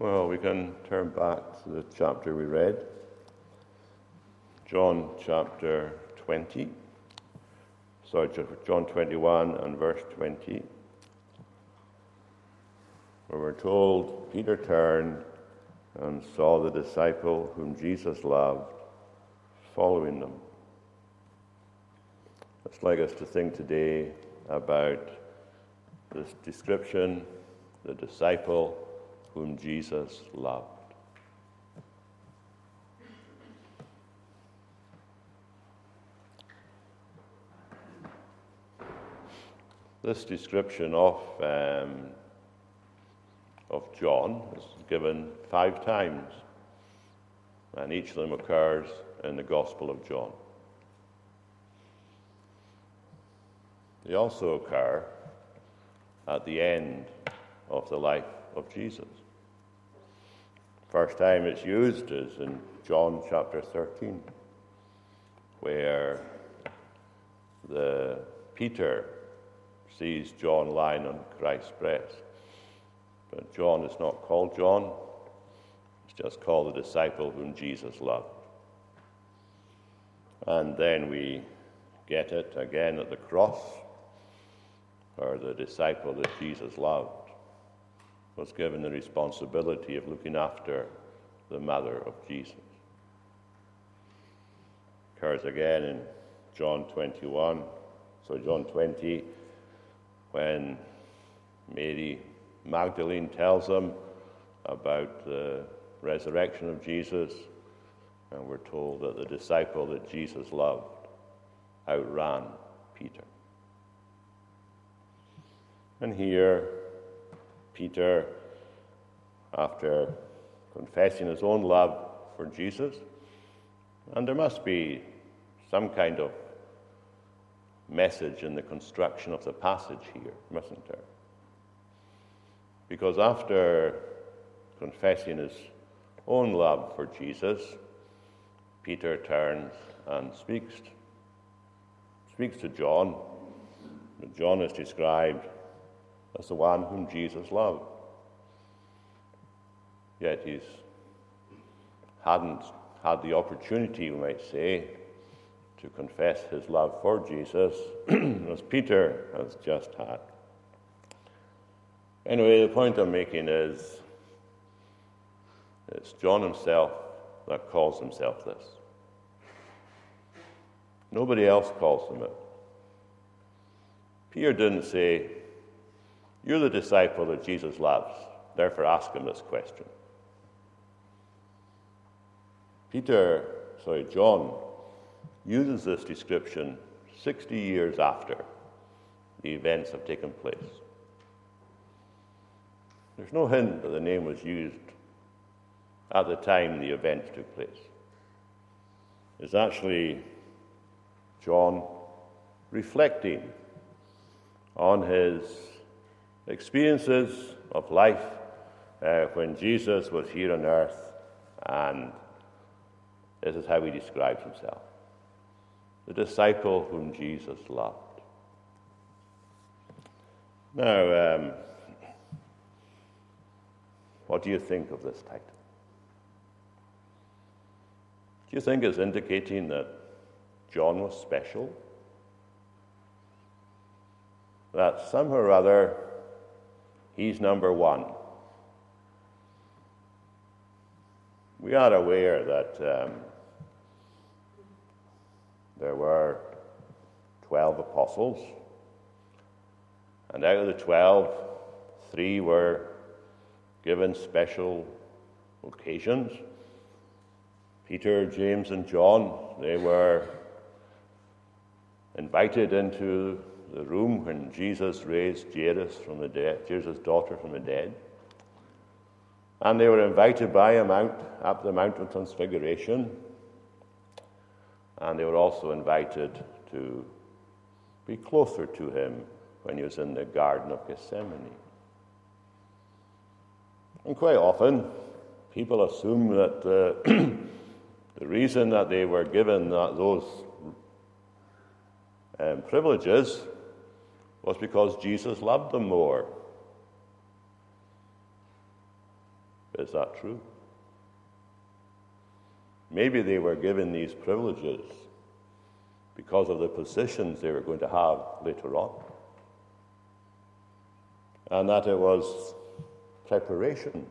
Well, we can turn back to the chapter we read. John chapter 20. Sorry, John 21 and verse 20. Where we're told Peter turned and saw the disciple whom Jesus loved following them. I'd like us to think today about this description, the disciple whom Jesus loved. This description of, um, of John is given five times, and each of them occurs in the Gospel of John. They also occur at the end of the life of Jesus. First time it's used is in John chapter 13, where the Peter sees John lying on Christ's breast. But John is not called John, it's just called the disciple whom Jesus loved. And then we get it again at the cross, where the disciple that Jesus loved was given the responsibility of looking after the mother of Jesus. Occurs again in John 21, so John 20, when Mary Magdalene tells them about the resurrection of Jesus, and we're told that the disciple that Jesus loved outran Peter. And here, Peter, after confessing his own love for Jesus, and there must be some kind of message in the construction of the passage here, mustn't there? Because after confessing his own love for Jesus, Peter turns and speaks, speaks to John. John is described as the one whom Jesus loved. Yet he's hadn't had the opportunity, we might say, to confess his love for Jesus, as Peter has just had. Anyway, the point I'm making is it's John himself that calls himself this. Nobody else calls him it. Peter didn't say, you're the disciple that Jesus loves, therefore ask him this question. Peter, sorry, John uses this description 60 years after the events have taken place. There's no hint that the name was used at the time the events took place. It's actually John reflecting on his experiences of life uh, when Jesus was here on earth, and this is how he describes himself the disciple whom Jesus loved. Now, um, what do you think of this title? Do you think it's indicating that John was special? That somehow or other He's number one. We are aware that um, there were 12 apostles, and out of the 12, three were given special occasions. Peter, James, and John, they were invited into the room when Jesus raised Jairus from the dead, Jairus' daughter from the dead. And they were invited by him out up the Mount of Transfiguration. And they were also invited to be closer to him when he was in the Garden of Gethsemane. And quite often, people assume that uh, the reason that they were given that, those um, privileges was because Jesus loved them more. Is that true? Maybe they were given these privileges because of the positions they were going to have later on. And that it was preparation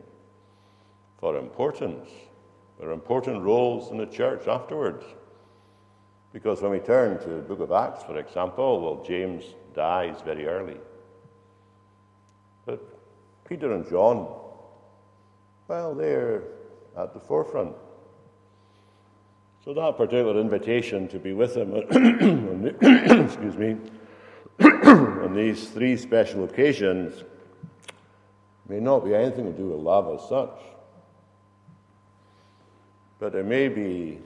for importance, for important roles in the church afterwards. Because when we turn to the book of Acts, for example, well, James dies very early. But Peter and John, well, they're at the forefront. So that particular invitation to be with him, excuse me, on these three special occasions may not be anything to do with love as such, but it may be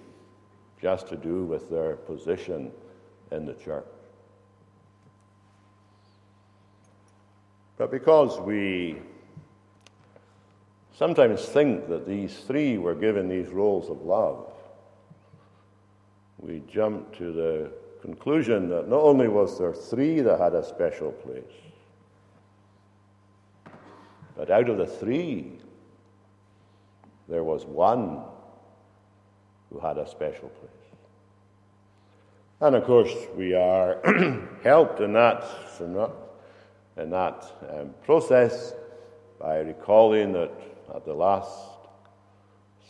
just to do with their position in the church. But because we sometimes think that these three were given these roles of love, we jump to the conclusion that not only was there three that had a special place, but out of the three, there was one who had a special place. And of course, we are helped in that, in that um, process by recalling that at the Last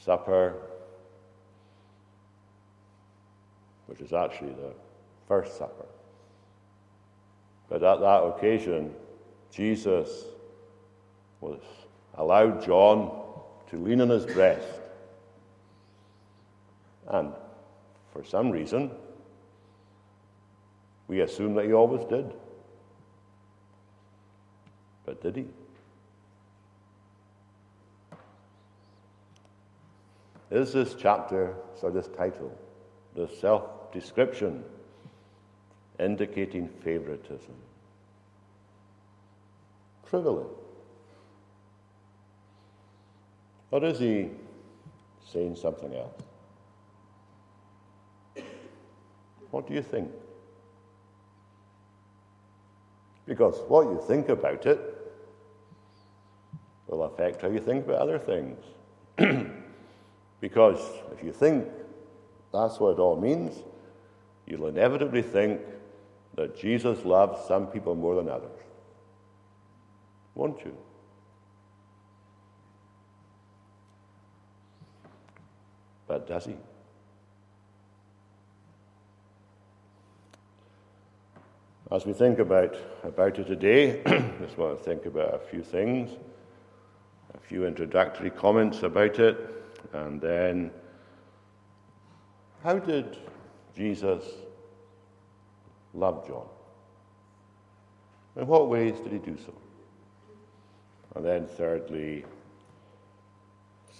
Supper, which is actually the First Supper, but at that occasion, Jesus was allowed John to lean on his breast. And for some reason, we assume that he always did. But did he? Is this chapter, so this title, the self description, indicating favoritism? Privily. Or is he saying something else? What do you think? Because what you think about it will affect how you think about other things. because if you think that's what it all means, you'll inevitably think that Jesus loves some people more than others. Won't you? But does he? As we think about, about it today, just want to think about a few things, few introductory comments about it, and then how did Jesus love John? In what ways did he do so? And then, thirdly,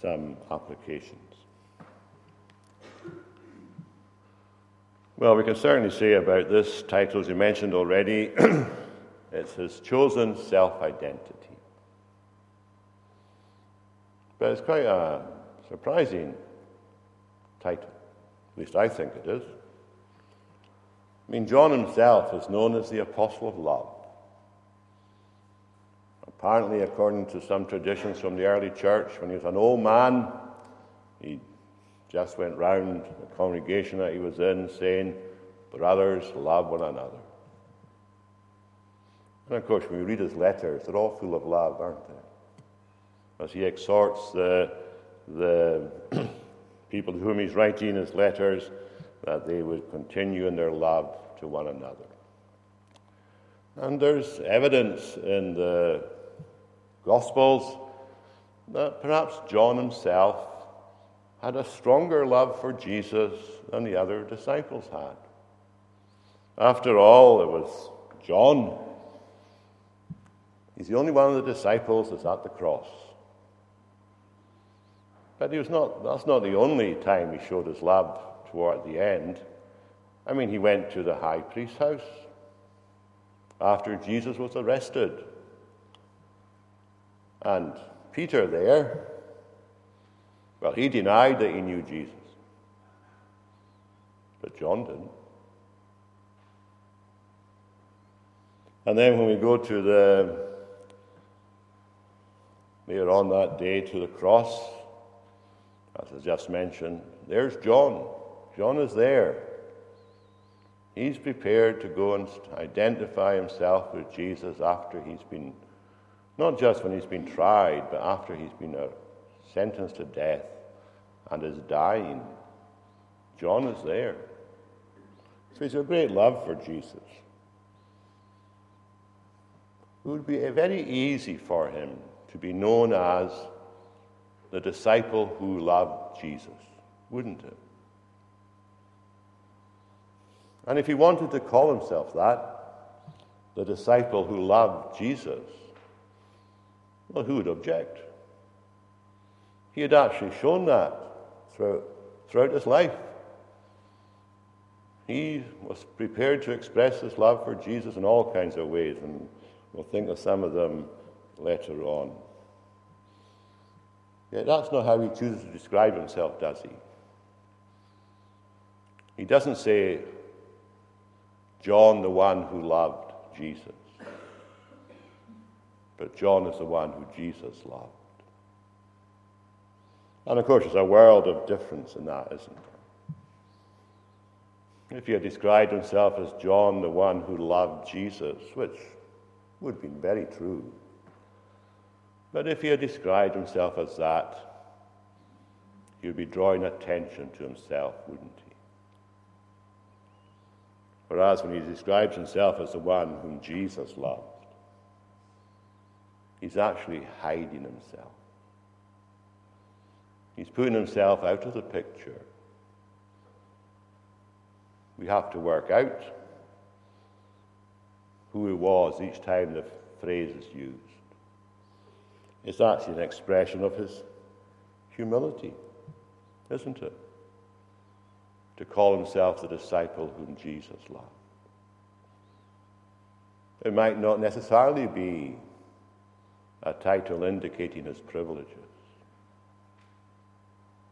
some applications. Well, we can certainly say about this title, as you mentioned already, it's his chosen self identity. But it's quite a surprising title. At least I think it is. I mean, John himself is known as the Apostle of Love. Apparently, according to some traditions from the early church, when he was an old man, he just went round the congregation that he was in saying, Brothers, love one another. And of course, when we read his letters, they're all full of love, aren't they? As he exhorts the, the people to whom he's writing his letters that they would continue in their love to one another. And there's evidence in the Gospels that perhaps John himself had a stronger love for Jesus than the other disciples had. After all, it was John. He's the only one of the disciples that's at the cross. But he was not, that's not the only time he showed his love toward the end. I mean, he went to the high priest's house after Jesus was arrested. And Peter there well, he denied that he knew Jesus. But John didn't. And then when we go to the There on that day to the cross, as I just mentioned, there's John. John is there. He's prepared to go and identify himself with Jesus after he's been, not just when he's been tried, but after he's been uh, sentenced to death and is dying. John is there. So he's a great love for Jesus. It would be very easy for him to be known as the disciple who loved Jesus, wouldn't it? And if he wanted to call himself that, the disciple who loved Jesus, well, who would object? He had actually shown that throughout, throughout his life. He was prepared to express his love for Jesus in all kinds of ways, and we'll think of some of them later on. Yet that's not how he chooses to describe himself, does he? He doesn't say, John, the one who loved Jesus. But John is the one who Jesus loved. And of course, there's a world of difference in that, isn't there? If he had described himself as John, the one who loved Jesus, which would have been very true, but if he described himself as that, he would be drawing attention to himself, wouldn't he? Whereas when he describes himself as the one whom Jesus loved, he's actually hiding himself. He's putting himself out of the picture. We have to work out who he was each time the phrase is used. It's actually an expression of his humility, isn't it? to call himself the disciple whom Jesus loved. It might not necessarily be a title indicating his privileges,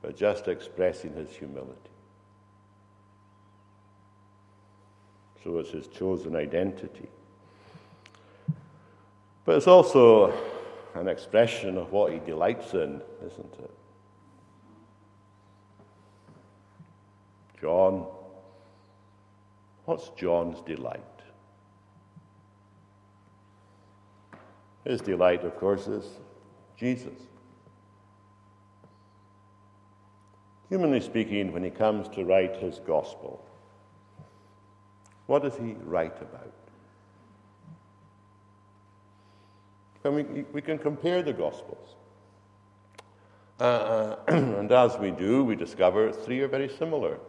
but just expressing his humility. So it's his chosen identity. But it's also an expression of what he delights in, isn't it? John. What's John's delight? His delight, of course, is Jesus. Humanly speaking, when he comes to write his gospel, what does he write about? And we, we can compare the gospels. Uh, uh and as we do, we discover three are very similar.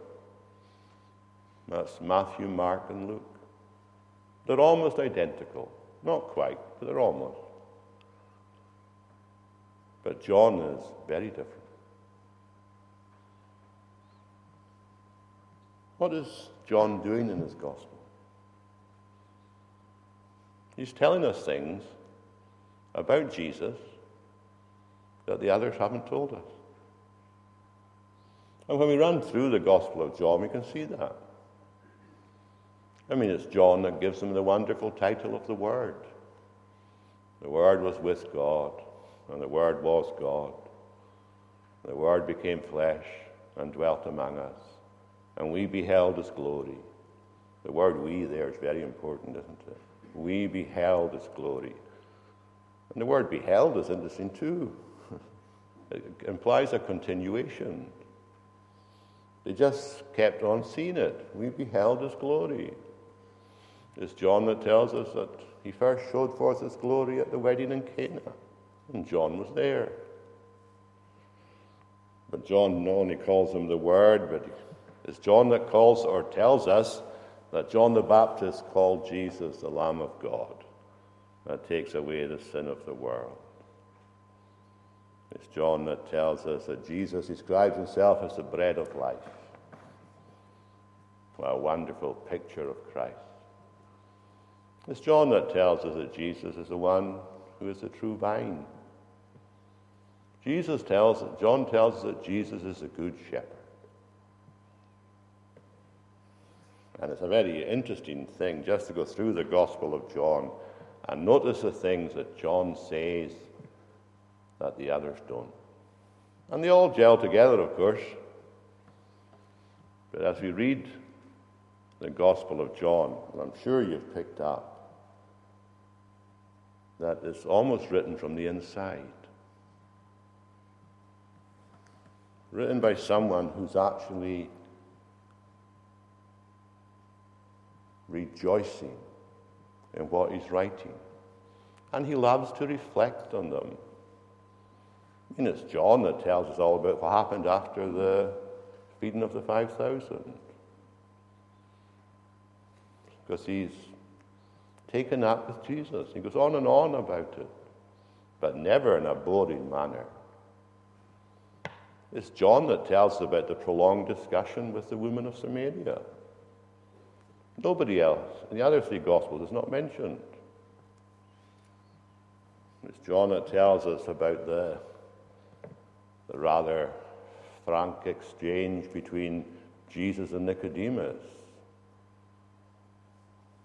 That's Matthew, Mark, and Luke. They're almost identical. Not quite, but they're almost. But John is very different. What is John doing in his gospel? He's telling us things about Jesus that the others haven't told us. And when we run through the Gospel of John, we can see that. I mean, it's John that gives him the wonderful title of the Word. The Word was with God, and the Word was God. The Word became flesh and dwelt among us, and we beheld his glory. The word we there is very important, isn't it? We beheld his glory. And the word beheld is interesting too. it implies a continuation. They just kept on seeing it. We beheld his glory. It's John that tells us that he first showed forth his glory at the wedding in Cana, and John was there. But John not only calls him the Word, but it's John that calls or tells us that John the Baptist called Jesus the Lamb of God that takes away the sin of the world. It's John that tells us that Jesus describes himself as the bread of life. What a wonderful picture of Christ. It's John that tells us that Jesus is the one who is the true vine. Jesus tells John tells us that Jesus is a good shepherd. And it's a very interesting thing just to go through the Gospel of John and notice the things that John says that the others don't. And they all gel together, of course. But as we read the Gospel of John, and I'm sure you've picked up, that it's almost written from the inside. Written by someone who's actually rejoicing in what he's writing. And he loves to reflect on them. I mean, it's John that tells us all about what happened after the feeding of the 5,000. Because he's taken up with Jesus. He goes on and on about it, but never in a boring manner. It's John that tells us about the prolonged discussion with the woman of Samaria. Nobody else in the other three Gospels is not mentioned. It's John that tells us about the, the rather frank exchange between Jesus and Nicodemus.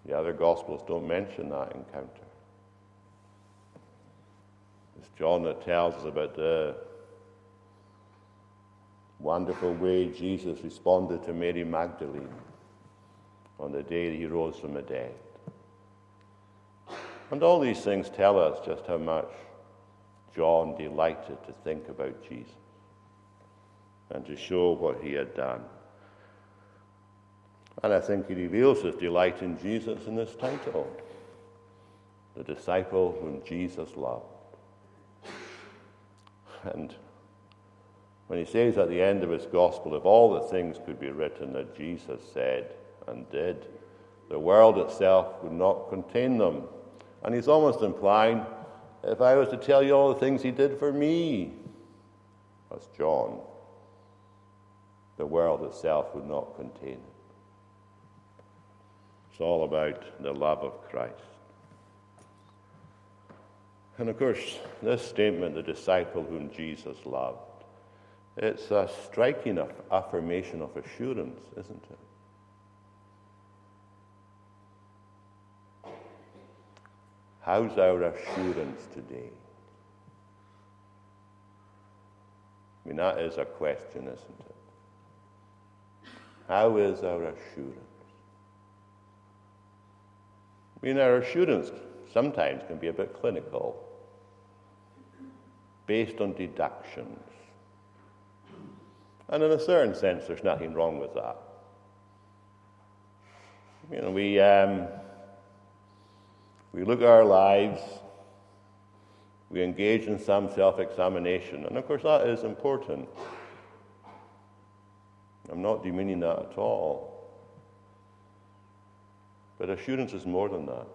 The other Gospels don't mention that encounter. It's John that tells us about the wonderful way Jesus responded to Mary Magdalene on the day that he rose from the dead. And all these things tell us just how much John delighted to think about Jesus and to show what he had done. And I think he reveals his delight in Jesus in this title The Disciple Whom Jesus Loved. And when he says at the end of his gospel, if all the things could be written that Jesus said and did, the world itself would not contain them. And he's almost implying, if I was to tell you all the things he did for me, as John, the world itself would not contain it. It's all about the love of Christ. And of course, this statement, the disciple whom Jesus loved, it's a striking affirmation of assurance, isn't it? How's our assurance today? I mean, that is a question, isn't it? How is our assurance? I mean, our assurance sometimes can be a bit clinical, based on deductions. And in a certain sense, there's nothing wrong with that. You know, we, um, we look at our lives, we engage in some self examination, and of course, that is important. I'm not demeaning that at all. But assurance is more than that.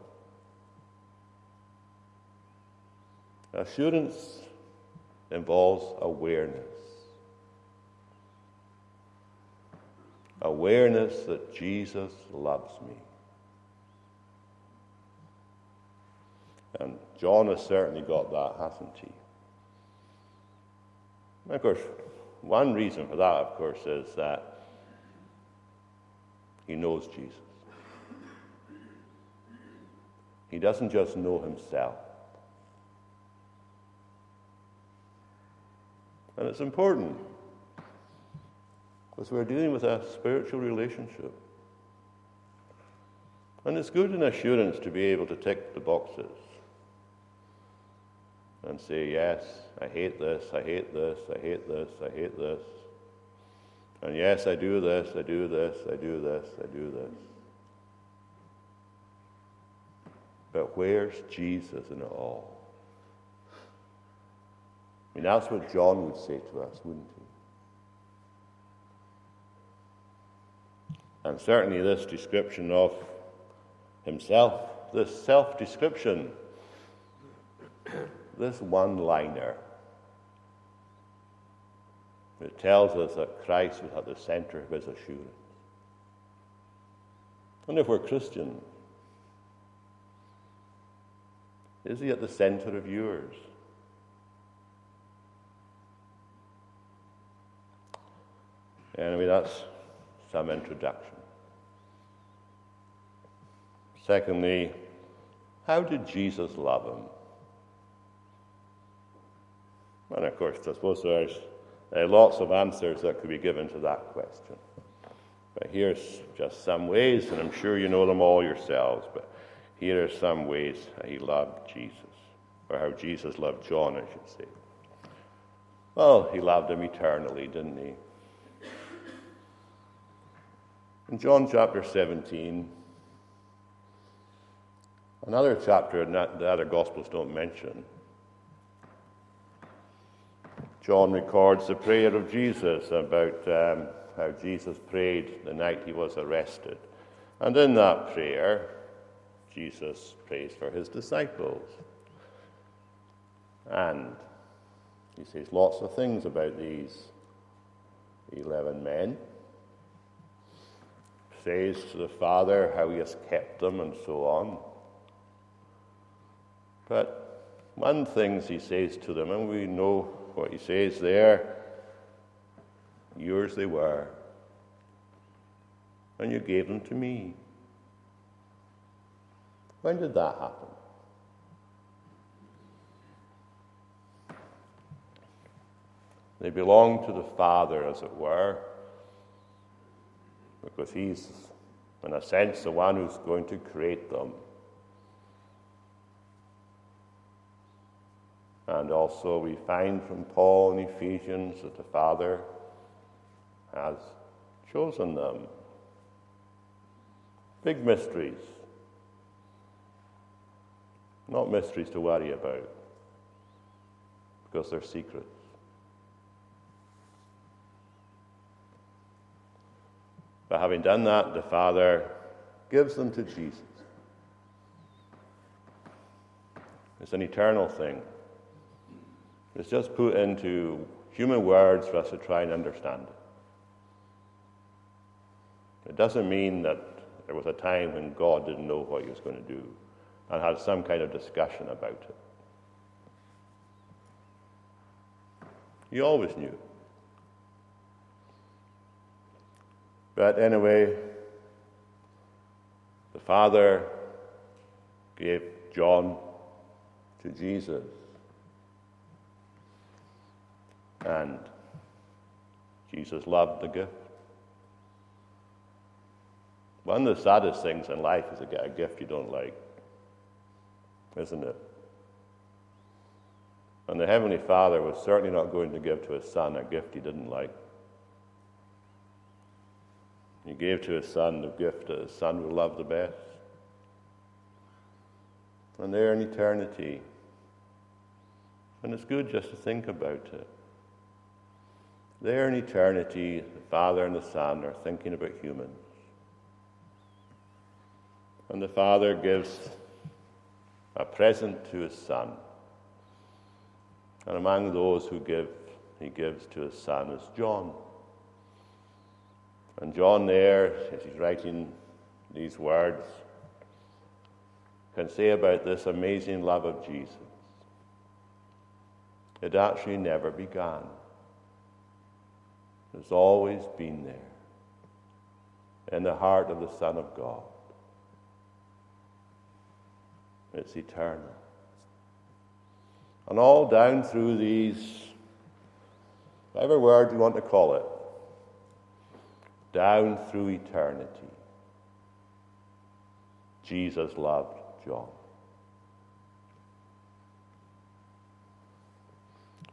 Assurance involves awareness. Awareness that Jesus loves me. And John has certainly got that, hasn't he? And of course, one reason for that, of course, is that he knows Jesus. He doesn't just know himself. And it's important because we're dealing with a spiritual relationship. And it's good in assurance to be able to tick the boxes and say, Yes, I hate this, I hate this, I hate this, I hate this. And yes, I do this, I do this, I do this, I do this. But where's Jesus in it all? I mean, that's what John would say to us, wouldn't he? And certainly, this description of himself, this self description, this one liner. It tells us that Christ was at the center of his assurance. And if we're Christian, is he at the center of yours? Anyway, that's some introduction. Secondly, how did Jesus love him? And of course, I suppose there's uh, lots of answers that could be given to that question. But here's just some ways, and I'm sure you know them all yourselves, but here are some ways he loved Jesus, or how Jesus loved John, I should say. Well, he loved him eternally, didn't he? In John chapter 17, another chapter that the other Gospels don't mention, John records the prayer of Jesus about um, how Jesus prayed the night he was arrested. And in that prayer, Jesus prays for his disciples. And he says lots of things about these 11 men. Says to the Father how he has kept them and so on. But one thing he says to them, and we know what he says there yours they were, and you gave them to me. When did that happen? They belong to the Father, as it were, because He's, in a sense, the one who's going to create them. And also, we find from Paul in Ephesians that the Father has chosen them. Big mysteries. Not mysteries to worry about, because they're secrets. But having done that, the Father gives them to Jesus. It's an eternal thing. It's just put into human words for us to try and understand it. It doesn't mean that there was a time when God didn't know what he was going to do and had some kind of discussion about it. He always knew. But anyway, the Father gave John to Jesus. And Jesus loved the gift. One of the saddest things in life is to get a gift you don't like, isn't it? And the Heavenly Father was certainly not going to give to his son a gift he didn't like. He gave to his son the gift that his son would love the best. And there in eternity. And it's good just to think about it. There in eternity, the Father and the Son are thinking about humans. And the Father gives a present to his Son. And among those who give, he gives to his Son is John. And John, there, as he's writing these words, can say about this amazing love of Jesus. It actually never began. It's always been there in the heart of the Son of God. It's eternal. And all down through these, whatever word you want to call it, down through eternity, Jesus loved John.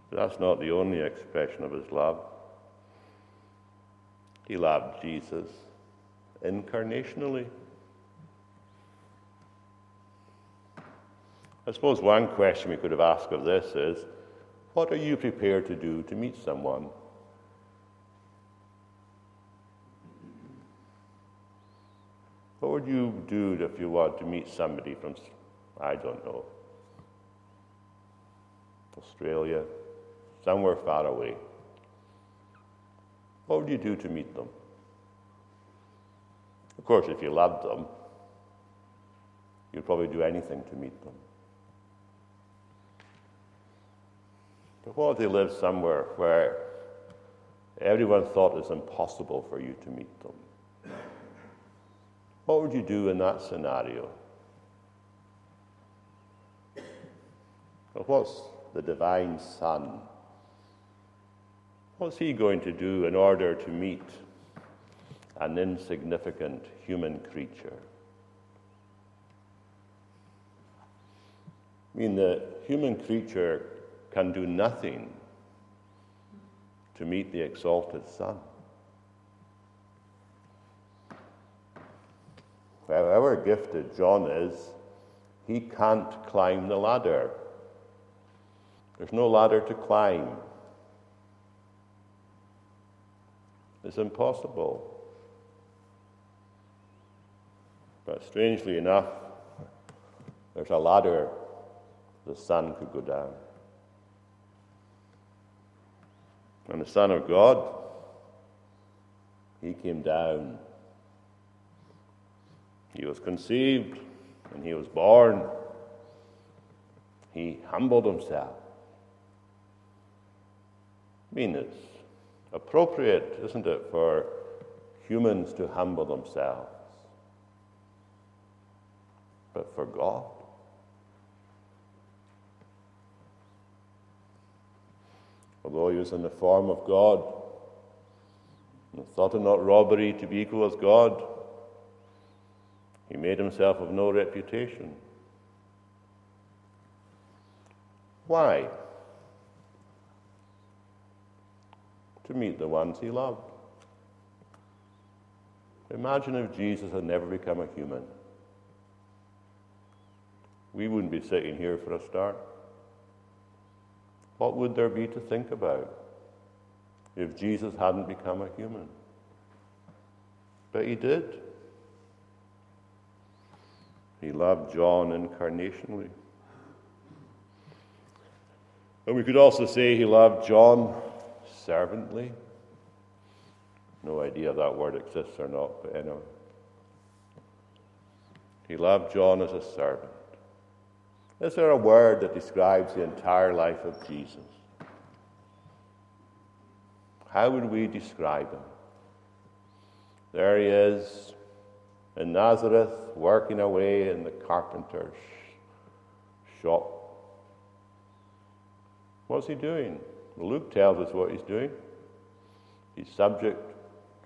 But that's not the only expression of his love. He loved Jesus incarnationally. I suppose one question we could have asked of this is what are you prepared to do to meet someone? What would you do if you want to meet somebody from, I don't know, Australia, somewhere far away? What would you do to meet them? Of course, if you loved them, you'd probably do anything to meet them. But what if they lived somewhere where everyone thought it was impossible for you to meet them? What would you do in that scenario? Well, what's the divine Son What's he going to do in order to meet an insignificant human creature? I mean, the human creature can do nothing to meet the exalted Son. However gifted John is, he can't climb the ladder. There's no ladder to climb. It's impossible. But strangely enough, there's a ladder the Son could go down. And the Son of God, he came down. He was conceived and he was born. He humbled himself. I mean, it's appropriate, isn't it, for humans to humble themselves. But for God, although he was in the form of God, and thought it not robbery to be equal as God, he made himself of no reputation. Why? To meet the ones he loved. Imagine if Jesus had never become a human. We wouldn't be sitting here for a start. What would there be to think about if Jesus hadn't become a human? But he did. He loved John incarnationally. And we could also say he loved John servantly. No idea that word exists or not, but anyway. He loved John as a servant. Is there a word that describes the entire life of Jesus? How would we describe him? There he is in Nazareth, working away in the carpenter's shop. What's he doing? Luke tells us what he's doing. He's subject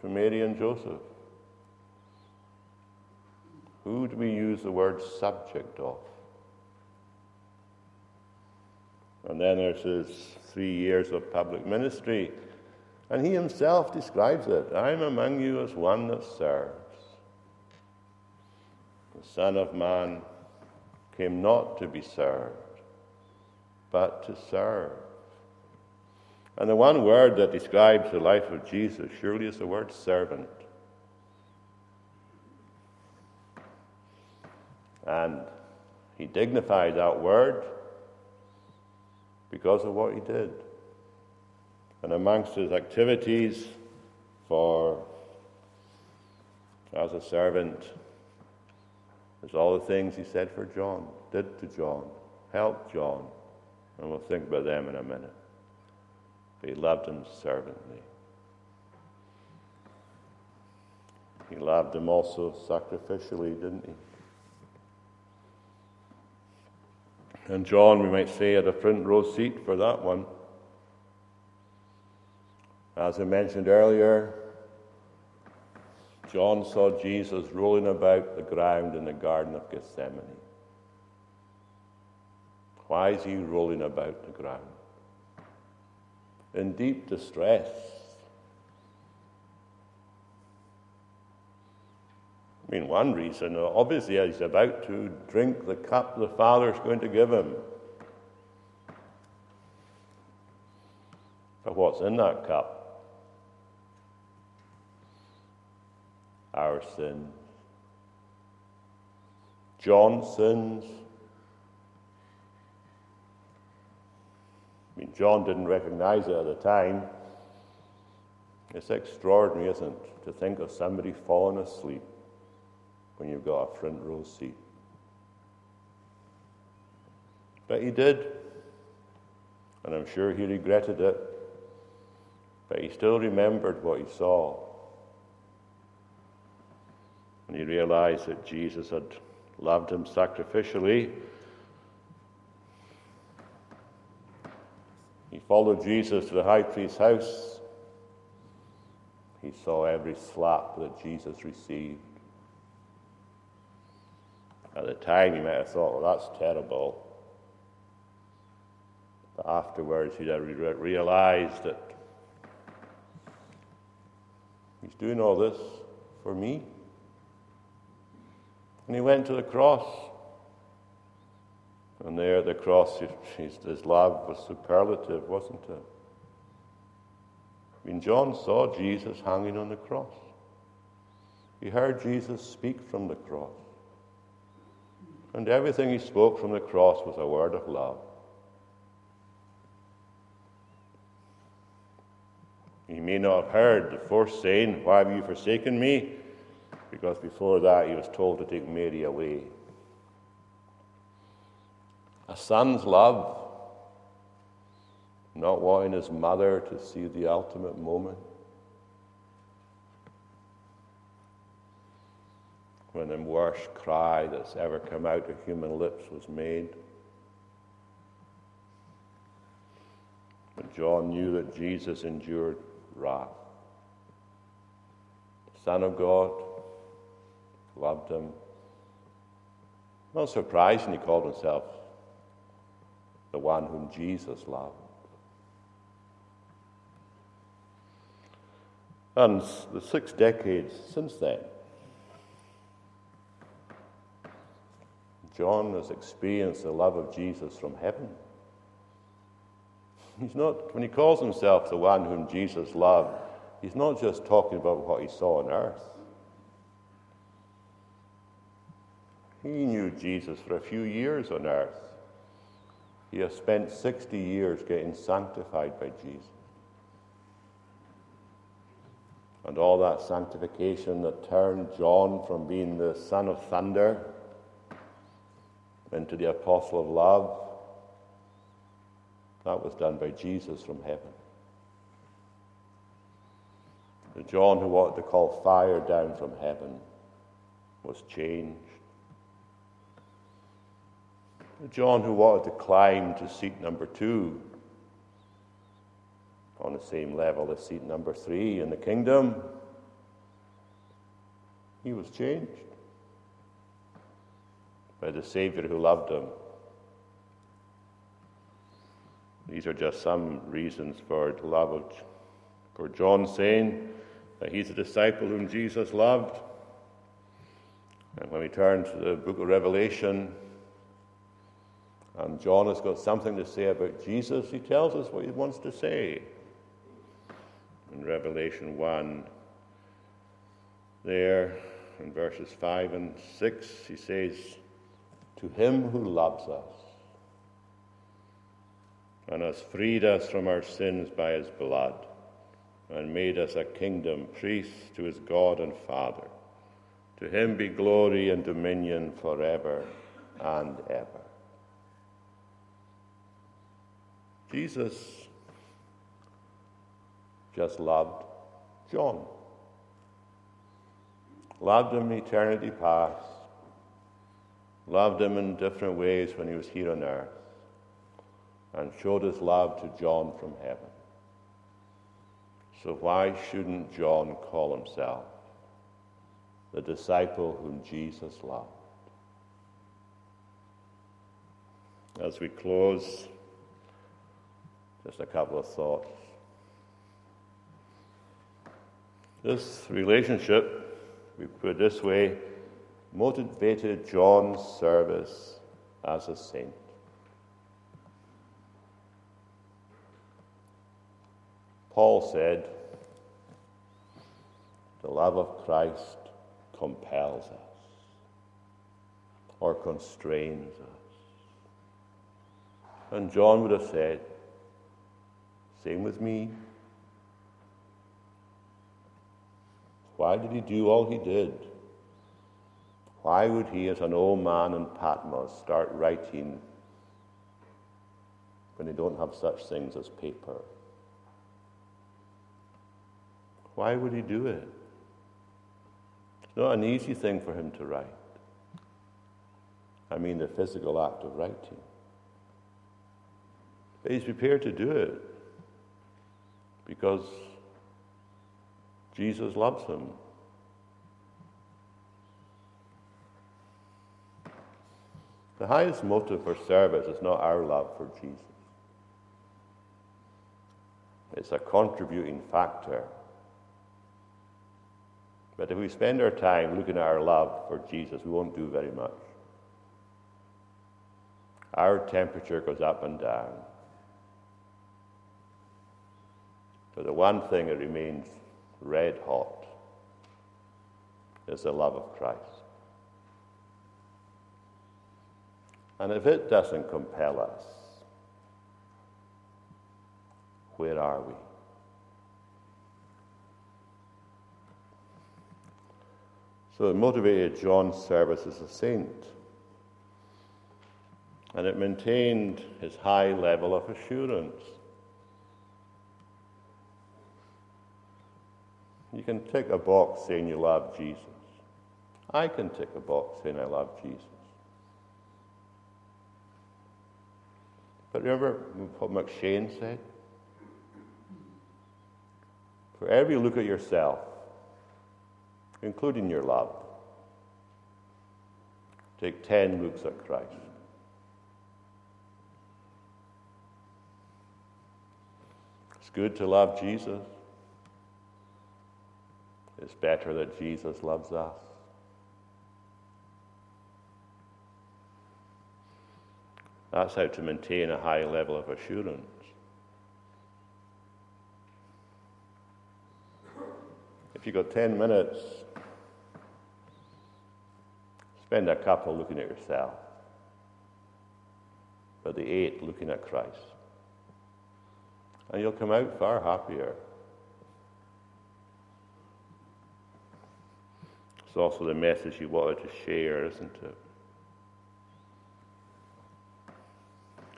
to Mary and Joseph. Who do we use the word subject of? And then there's his three years of public ministry. And he himself describes it I'm among you as one that serves. The Son of Man came not to be served, but to serve. And the one word that describes the life of Jesus surely is the word servant. And he dignified that word because of what he did. And amongst his activities for as a servant there's all the things he said for John, did to John, helped John, and we'll think about them in a minute. He loved him servantly. He loved him also sacrificially, didn't he? And John, we might say, had a front row seat for that one. As I mentioned earlier, John saw Jesus rolling about the ground in the Garden of Gethsemane. Why is he rolling about the ground? In deep distress. I mean, one reason, obviously, he's about to drink the cup the Father's going to give him. But what's in that cup? Our sins. John's sins. I mean, John didn't recognize it at the time. It's extraordinary, isn't it, to think of somebody falling asleep when you've got a front row seat. But he did, and I'm sure he regretted it, but he still remembered what he saw. And he realized that Jesus had loved him sacrificially. Followed Jesus to the high priest's house he saw every slap that Jesus received. At the time, he might have thought, well, that's terrible. But afterwards, he'd have realized that he's doing all this for me. And he went to the cross. And there at the cross, his love was superlative, wasn't it? When John saw Jesus hanging on the cross, he heard Jesus speak from the cross. And everything he spoke from the cross was a word of love. He may not have heard the first saying, Why have you forsaken me? Because before that he was told to take Mary away. Son's love not wanting his mother to see the ultimate moment. When the worst cry that's ever come out of human lips was made. But John knew that Jesus endured wrath. The Son of God loved him. Not surprising he called himself the one whom Jesus loved. And the six decades since then, John has experienced the love of Jesus from heaven. He's not, when he calls himself the one whom Jesus loved, he's not just talking about what he saw on earth. He knew Jesus for a few years on earth. He has spent 60 years getting sanctified by Jesus. and all that sanctification that turned John from being the son of thunder into the apostle of love, that was done by Jesus from heaven. The John who wanted to call fire down from heaven was changed. John who wanted to climb to seat number two on the same level as seat number three in the kingdom. He was changed by the Savior who loved him. These are just some reasons for the love of for John saying that he's a disciple whom Jesus loved. And when we turn to the book of Revelation, and John has got something to say about Jesus, he tells us what he wants to say in Revelation 1. There, in verses 5 and 6, he says, To him who loves us and has freed us from our sins by his blood and made us a kingdom, priests to his God and Father. To him be glory and dominion forever and ever. Jesus just loved John. Loved him eternity past. Loved him in different ways when he was here on earth. And showed his love to John from heaven. So why shouldn't John call himself the disciple whom Jesus loved? As we close, just a couple of thoughts. This relationship, we put it this way, motivated John's service as a saint. Paul said, The love of Christ compels us or constrains us. And John would have said, Same with me. Why did he do all he did? Why would he, as an old man in Patmos, start writing when they don't have such things as paper? Why would he do it? It's not an easy thing for him to write. I mean, the physical act of writing. But he's prepared to do it because Jesus loves him. The highest motive for service is not our love for Jesus. It's a contributing factor. But if we spend our time looking at our love for Jesus, we won't do very much. Our temperature goes up and down. But the one thing that remains red hot is the love of Christ. And if it doesn't compel us, where are we? So it motivated John's service as a saint. And it maintained his high level of assurance. You can tick a box saying you love Jesus. I can tick a box saying I love Jesus. But remember what McCheyne said? For every look at yourself, including your love, take 10 looks at Christ. It's good to love Jesus. It's better that Jesus loves us. That's how to maintain a high level of assurance. If you've got 10 minutes, spend a couple looking at yourself, but the eight looking at Christ. And you'll come out far happier. It's also the message you wanted to share, isn't it?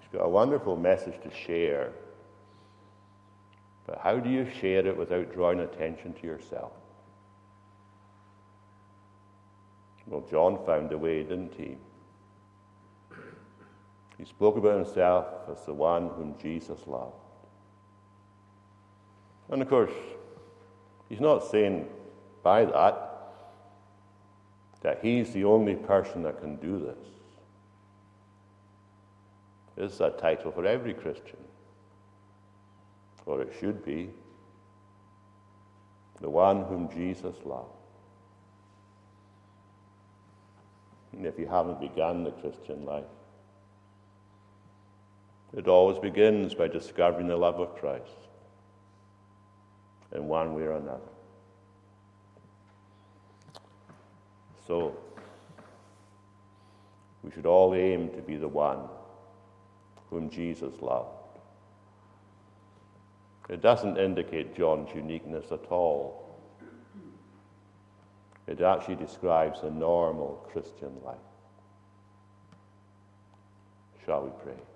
You've got a wonderful message to share. But how do you share it without drawing attention to yourself? Well, John found a way, didn't he? He spoke about himself as the one whom Jesus loved. And of course, he's not saying by that that he's the only person that can do this. This is a title for every Christian, or it should be the one whom Jesus loved. And if you haven't begun the Christian life, it always begins by discovering the love of Christ in one way or another. So, we should all aim to be the one whom Jesus loved. It doesn't indicate John's uniqueness at all. It actually describes a normal Christian life. Shall we pray?